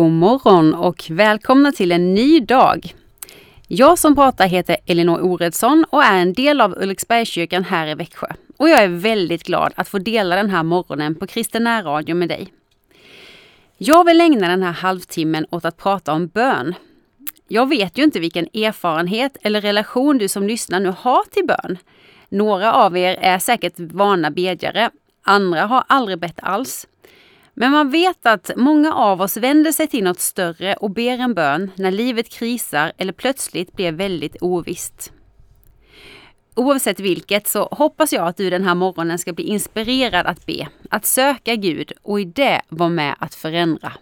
God morgon och välkomna till en ny dag. Jag som pratar heter Elinor Oredsson och är en del av Ulriksbergskyrkan här i Växjö. Och jag är väldigt glad att få dela den här morgonen på Kristen Radio med dig. Jag vill ägna den här halvtimmen åt att prata om bön. Jag vet ju inte vilken erfarenhet eller relation du som lyssnar nu har till bön. Några av er är säkert vana bedjare, andra har aldrig bett alls. Men man vet att många av oss vänder sig till något större och ber en bön när livet krisar eller plötsligt blir väldigt ovisst. Oavsett vilket så hoppas jag att du den här morgonen ska bli inspirerad att be, att söka Gud och i det vara med att förändra.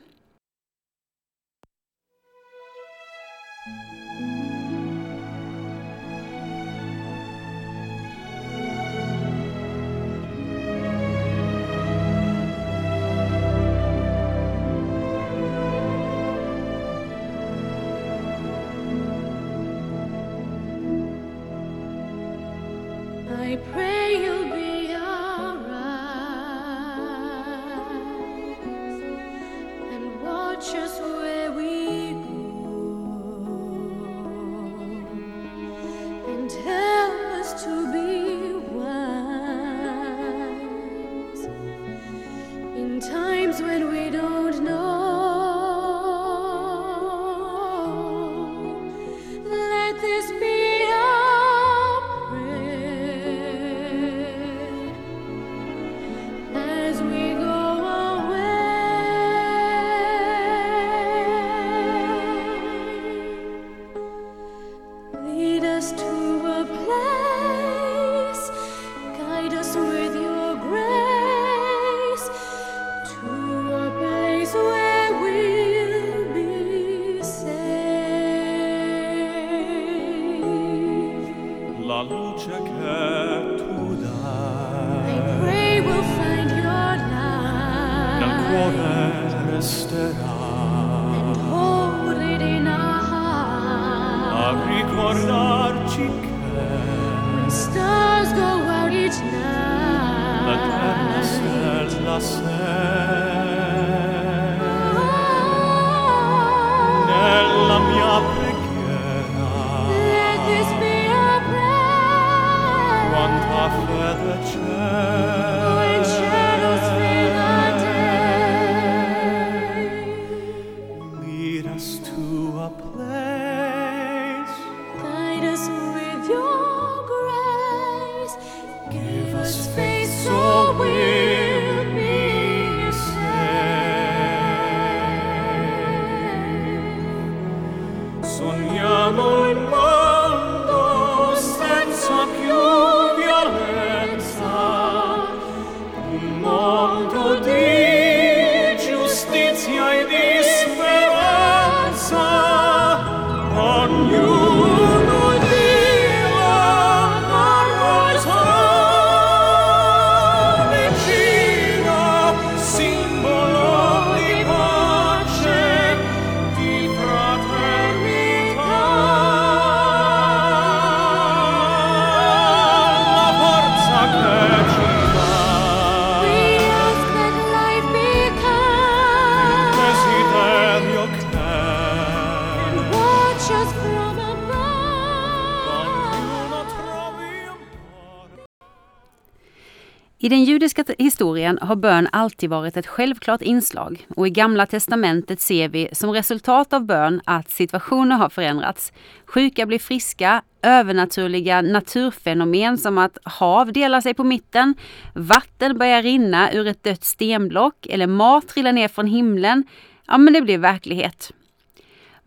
I den judiska historien har bön alltid varit ett självklart inslag och i Gamla testamentet ser vi som resultat av bön att situationer har förändrats. Sjuka blir friska, övernaturliga naturfenomen som att hav delar sig på mitten, vatten börjar rinna ur ett dött stenblock eller mat trillar ner från himlen. Ja, men det blir verklighet.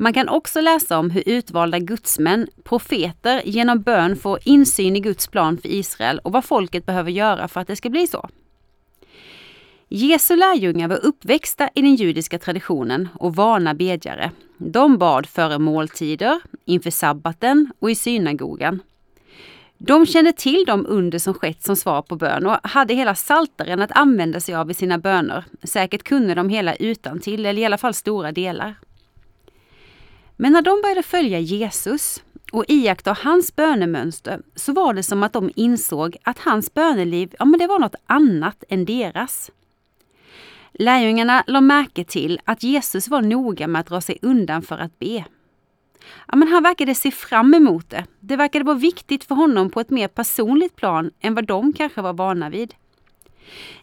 Man kan också läsa om hur utvalda gudsmän, profeter, genom bön får insyn i Guds plan för Israel och vad folket behöver göra för att det ska bli så. Jesu lärjungar var uppväxta i den judiska traditionen och vana bedjare. De bad före måltider, inför sabbaten och i synagogan. De kände till de under som skett som svar på bön och hade hela saltaren att använda sig av i sina böner. Säkert kunde de hela utan till eller i alla fall stora delar. Men när de började följa Jesus och iaktta hans bönemönster så var det som att de insåg att hans böneliv, ja men det var något annat än deras. Lärjungarna la märke till att Jesus var noga med att dra sig undan för att be. Ja, men han verkade se fram emot det. Det verkade vara viktigt för honom på ett mer personligt plan än vad de kanske var vana vid.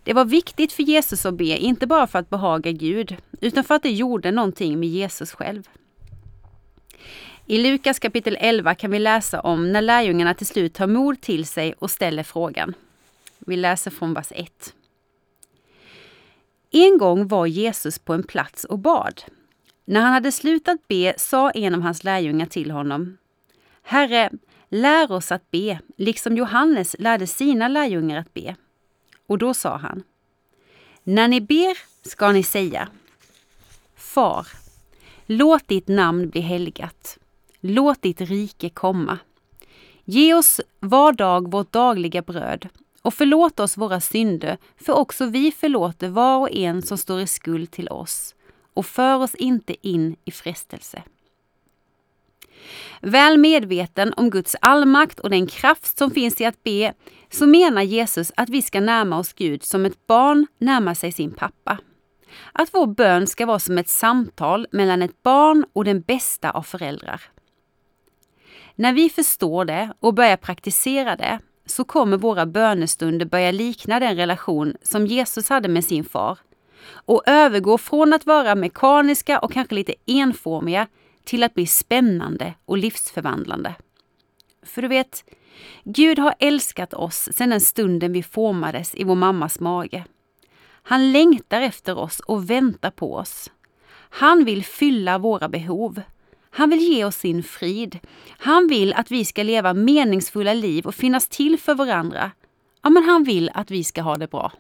Det var viktigt för Jesus att be, inte bara för att behaga Gud, utan för att det gjorde någonting med Jesus själv. I Lukas kapitel 11 kan vi läsa om när lärjungarna till slut tar mod till sig och ställer frågan. Vi läser från vers 1. En gång var Jesus på en plats och bad. När han hade slutat be sa en av hans lärjungar till honom. Herre, lär oss att be, liksom Johannes lärde sina lärjungar att be. Och då sa han. När ni ber ska ni säga. Far, låt ditt namn bli helgat. Låt ditt rike komma. Ge oss var dag vårt dagliga bröd och förlåt oss våra synder, för också vi förlåter var och en som står i skuld till oss. Och för oss inte in i frestelse. Väl medveten om Guds allmakt och den kraft som finns i att be, så menar Jesus att vi ska närma oss Gud som ett barn närmar sig sin pappa. Att vår bön ska vara som ett samtal mellan ett barn och den bästa av föräldrar. När vi förstår det och börjar praktisera det så kommer våra bönestunder börja likna den relation som Jesus hade med sin far och övergå från att vara mekaniska och kanske lite enformiga till att bli spännande och livsförvandlande. För du vet, Gud har älskat oss sedan den stunden vi formades i vår mammas mage. Han längtar efter oss och väntar på oss. Han vill fylla våra behov. Han vill ge oss sin frid. Han vill att vi ska leva meningsfulla liv och finnas till för varandra. Ja, men han vill att vi ska ha det bra.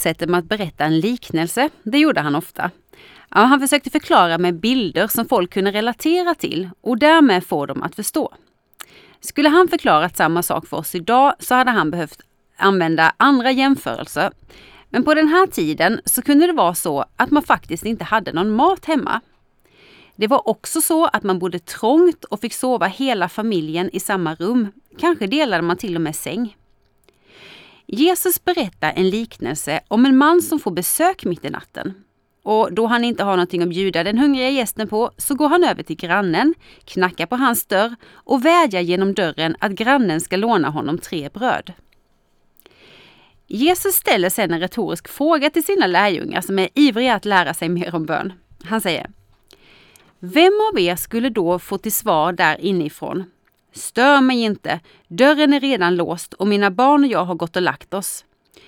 Fortsätter med att berätta en liknelse. Det gjorde han ofta. Ja, han försökte förklara med bilder som folk kunde relatera till och därmed få dem att förstå. Skulle han förklarat samma sak för oss idag så hade han behövt använda andra jämförelser. Men på den här tiden så kunde det vara så att man faktiskt inte hade någon mat hemma. Det var också så att man bodde trångt och fick sova hela familjen i samma rum. Kanske delade man till och med säng. Jesus berättar en liknelse om en man som får besök mitt i natten. Och då han inte har någonting att bjuda den hungriga gästen på så går han över till grannen, knackar på hans dörr och vädjar genom dörren att grannen ska låna honom tre bröd. Jesus ställer sedan en retorisk fråga till sina lärjungar som är ivriga att lära sig mer om bön. Han säger Vem av er skulle då få till svar där inifrån? Stör mig inte, dörren är redan låst och mina barn och jag har gått och lagt oss.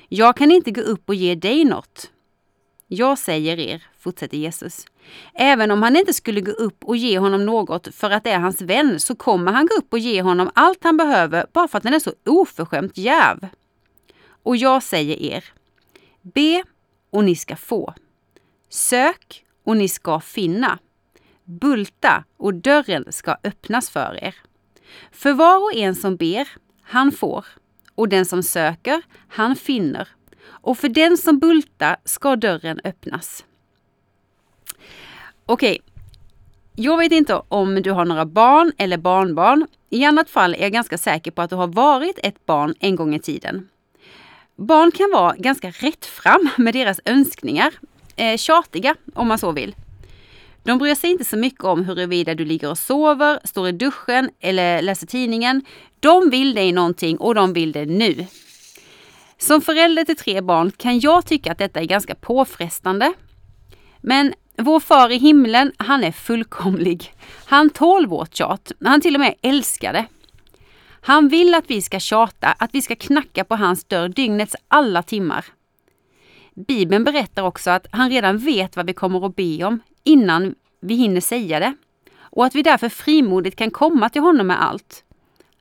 Jag kan inte gå upp och ge dig något. Jag säger er, fortsätter Jesus, även om han inte skulle gå upp och ge honom något för att det är hans vän så kommer han gå upp och ge honom allt han behöver bara för att han är så oförskämt djärv. Och jag säger er, be och ni ska få. Sök och ni ska finna. Bulta och dörren ska öppnas för er. För var och en som ber, han får. Och den som söker, han finner. Och för den som bultar ska dörren öppnas. Okej, jag vet inte om du har några barn eller barnbarn. I annat fall är jag ganska säker på att du har varit ett barn en gång i tiden. Barn kan vara ganska rättfram med deras önskningar. Eh, tjatiga om man så vill. De bryr sig inte så mycket om huruvida du ligger och sover, står i duschen eller läser tidningen. De vill dig någonting och de vill det nu. Som förälder till tre barn kan jag tycka att detta är ganska påfrestande. Men vår far i himlen, han är fullkomlig. Han tål vårt tjat. Han till och med älskar det. Han vill att vi ska tjata, att vi ska knacka på hans dörr dygnets alla timmar. Bibeln berättar också att han redan vet vad vi kommer att be om innan vi hinner säga det och att vi därför frimodigt kan komma till honom med allt.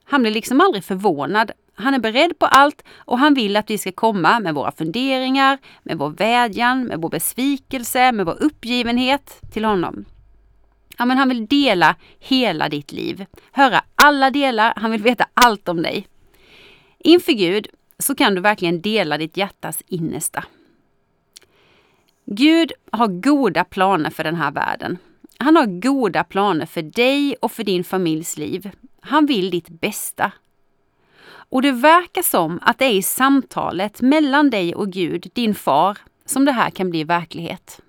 Han blir liksom aldrig förvånad. Han är beredd på allt och han vill att vi ska komma med våra funderingar, med vår vädjan, med vår besvikelse, med vår uppgivenhet till honom. Ja, men han vill dela hela ditt liv, höra alla delar, han vill veta allt om dig. Inför Gud så kan du verkligen dela ditt hjärtas innersta. Gud har goda planer för den här världen. Han har goda planer för dig och för din familjs liv. Han vill ditt bästa. Och det verkar som att det är i samtalet mellan dig och Gud, din far, som det här kan bli verklighet.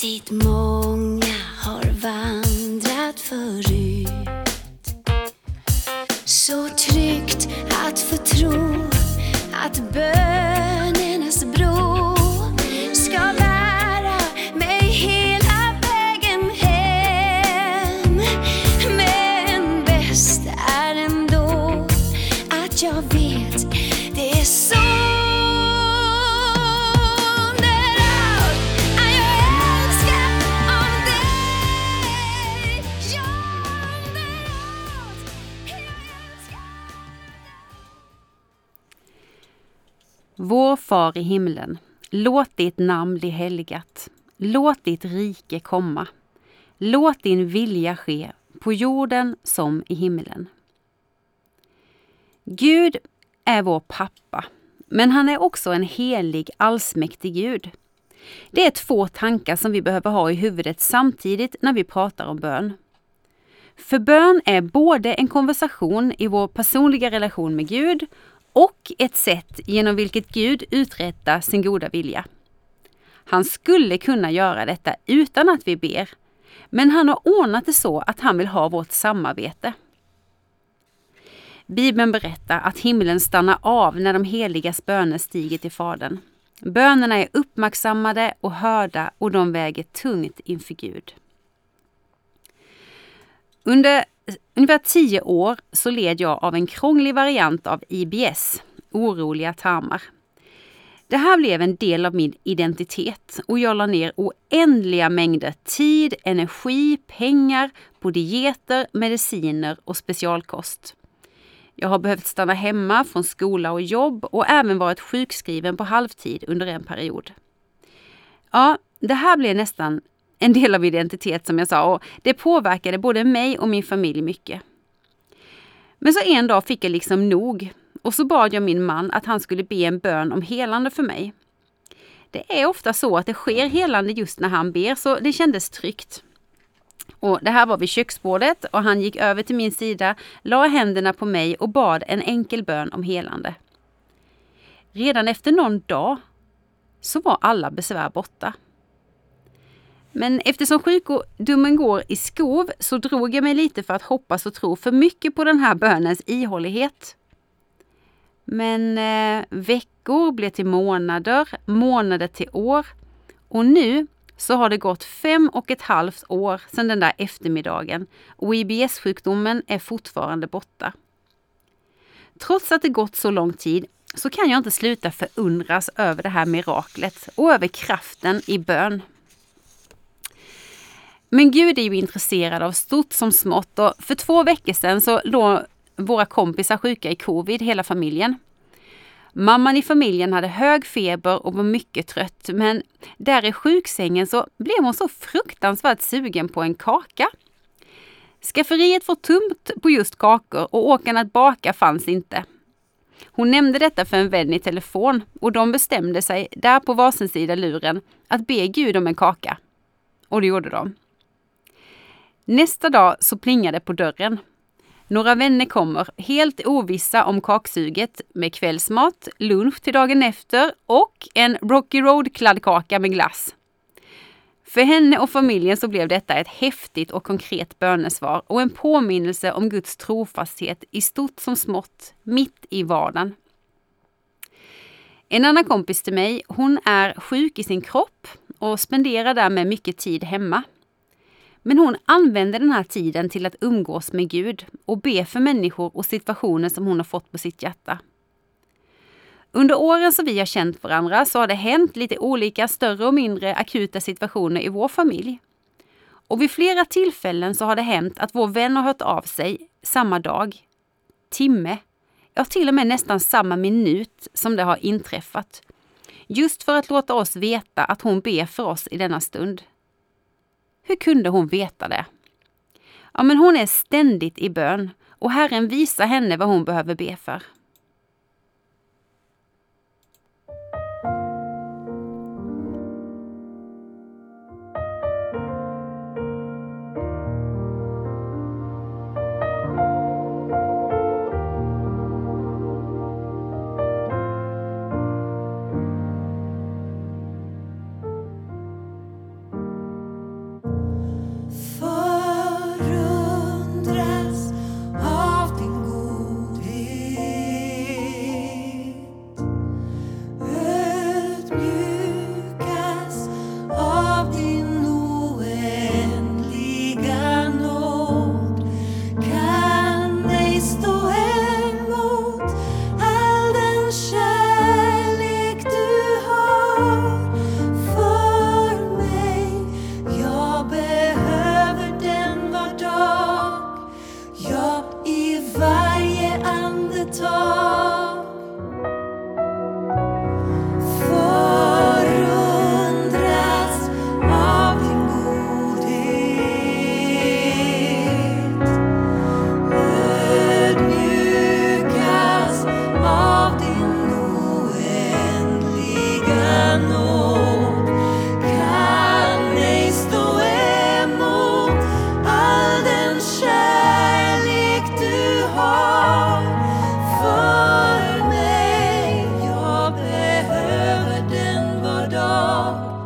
Dit många far i himlen, låt ditt namn bli helgat. Låt ditt rike komma. Låt din vilja ske på jorden som i himlen. Gud är vår pappa, men han är också en helig, allsmäktig Gud. Det är två tankar som vi behöver ha i huvudet samtidigt när vi pratar om bön. För bön är både en konversation i vår personliga relation med Gud och ett sätt genom vilket Gud uträttar sin goda vilja. Han skulle kunna göra detta utan att vi ber, men han har ordnat det så att han vill ha vårt samarbete. Bibeln berättar att himlen stannar av när de heligas böner stiger till Fadern. Bönerna är uppmärksammade och hörda och de väger tungt inför Gud. Under ungefär tio år så led jag av en krånglig variant av IBS, oroliga tarmar. Det här blev en del av min identitet och jag la ner oändliga mängder tid, energi, pengar på dieter, mediciner och specialkost. Jag har behövt stanna hemma från skola och jobb och även varit sjukskriven på halvtid under en period. Ja, det här blev nästan en del av identitet som jag sa och det påverkade både mig och min familj mycket. Men så en dag fick jag liksom nog och så bad jag min man att han skulle be en bön om helande för mig. Det är ofta så att det sker helande just när han ber så det kändes tryggt. Och det här var vid köksbordet och han gick över till min sida, la händerna på mig och bad en enkel bön om helande. Redan efter någon dag så var alla besvär borta. Men eftersom sjukdomen går i skov så drog jag mig lite för att hoppas och tro för mycket på den här bönens ihållighet. Men eh, veckor blev till månader, månader till år och nu så har det gått fem och ett halvt år sedan den där eftermiddagen och IBS-sjukdomen är fortfarande borta. Trots att det gått så lång tid så kan jag inte sluta förundras över det här miraklet och över kraften i bön. Men Gud är ju intresserad av stort som smått och för två veckor sedan så låg våra kompisar sjuka i covid, hela familjen. Mamman i familjen hade hög feber och var mycket trött men där i sjuksängen så blev hon så fruktansvärt sugen på en kaka. Skafferiet var tomt på just kakor och åkan att baka fanns inte. Hon nämnde detta för en vän i telefon och de bestämde sig där på varsin sida luren att be Gud om en kaka. Och det gjorde de. Nästa dag så plingar det på dörren. Några vänner kommer, helt ovissa om kaksuget, med kvällsmat, lunch till dagen efter och en Rocky Road kladdkaka med glass. För henne och familjen så blev detta ett häftigt och konkret bönesvar och en påminnelse om Guds trofasthet i stort som smått, mitt i vardagen. En annan kompis till mig, hon är sjuk i sin kropp och spenderar därmed mycket tid hemma. Men hon använder den här tiden till att umgås med Gud och be för människor och situationer som hon har fått på sitt hjärta. Under åren som vi har känt varandra så har det hänt lite olika större och mindre akuta situationer i vår familj. Och vid flera tillfällen så har det hänt att vår vän har hört av sig samma dag, timme, ja till och med nästan samma minut som det har inträffat. Just för att låta oss veta att hon ber för oss i denna stund. Hur kunde hon veta det? Ja, men hon är ständigt i bön och Herren visar henne vad hon behöver be för. Oh.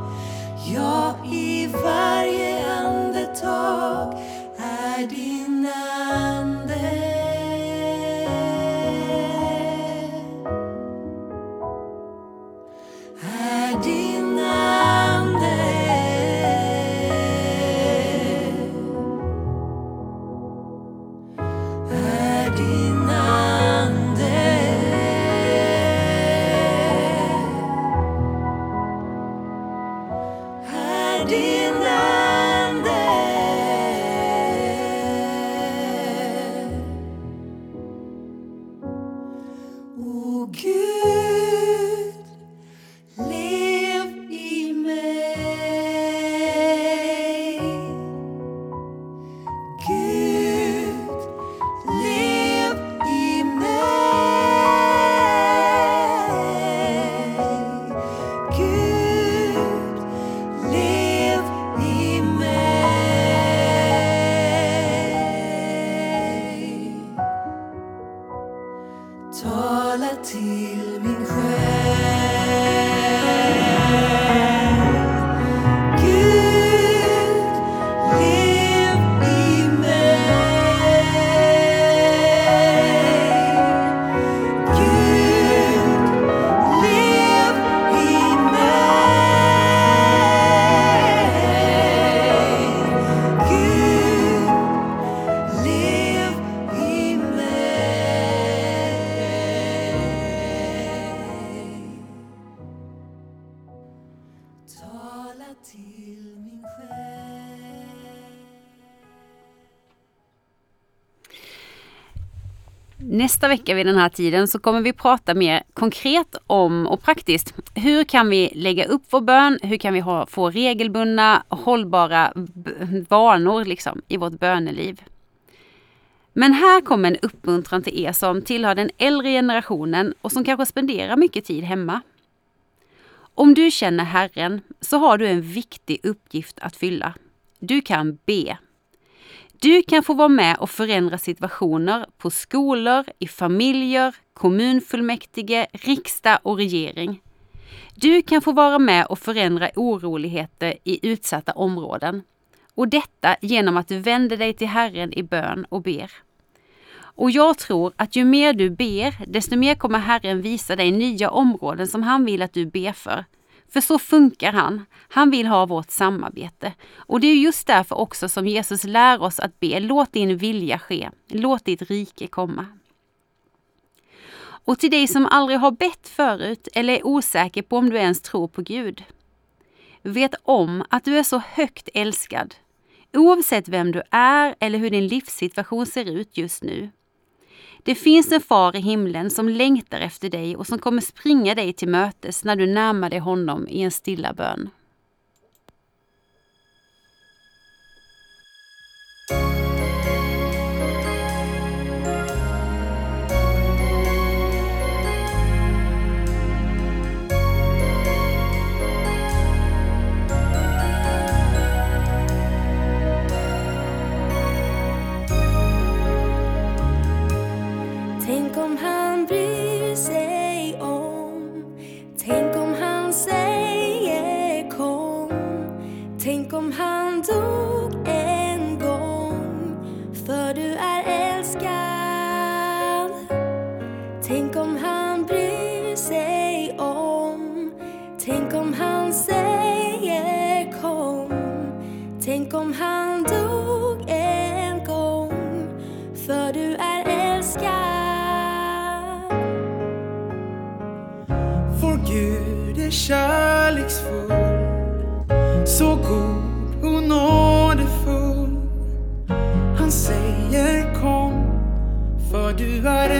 Nästa vecka vid den här tiden så kommer vi prata mer konkret om och praktiskt. Hur kan vi lägga upp vår bön? Hur kan vi ha, få regelbundna, hållbara vanor liksom, i vårt böneliv? Men här kommer en uppmuntran till er som tillhör den äldre generationen och som kanske spenderar mycket tid hemma. Om du känner Herren så har du en viktig uppgift att fylla. Du kan be. Du kan få vara med och förändra situationer på skolor, i familjer, kommunfullmäktige, riksdag och regering. Du kan få vara med och förändra oroligheter i utsatta områden. Och detta genom att du vänder dig till Herren i bön och ber. Och jag tror att ju mer du ber, desto mer kommer Herren visa dig nya områden som han vill att du ber för. För så funkar han. Han vill ha vårt samarbete. Och det är just därför också som Jesus lär oss att be, låt din vilja ske, låt ditt rike komma. Och till dig som aldrig har bett förut eller är osäker på om du ens tror på Gud. Vet om att du är så högt älskad, oavsett vem du är eller hur din livssituation ser ut just nu. Det finns en far i himlen som längtar efter dig och som kommer springa dig till mötes när du närmar dig honom i en stilla bön. Gud är kärleksfull. Så god och nådefull. Han säger kom För du är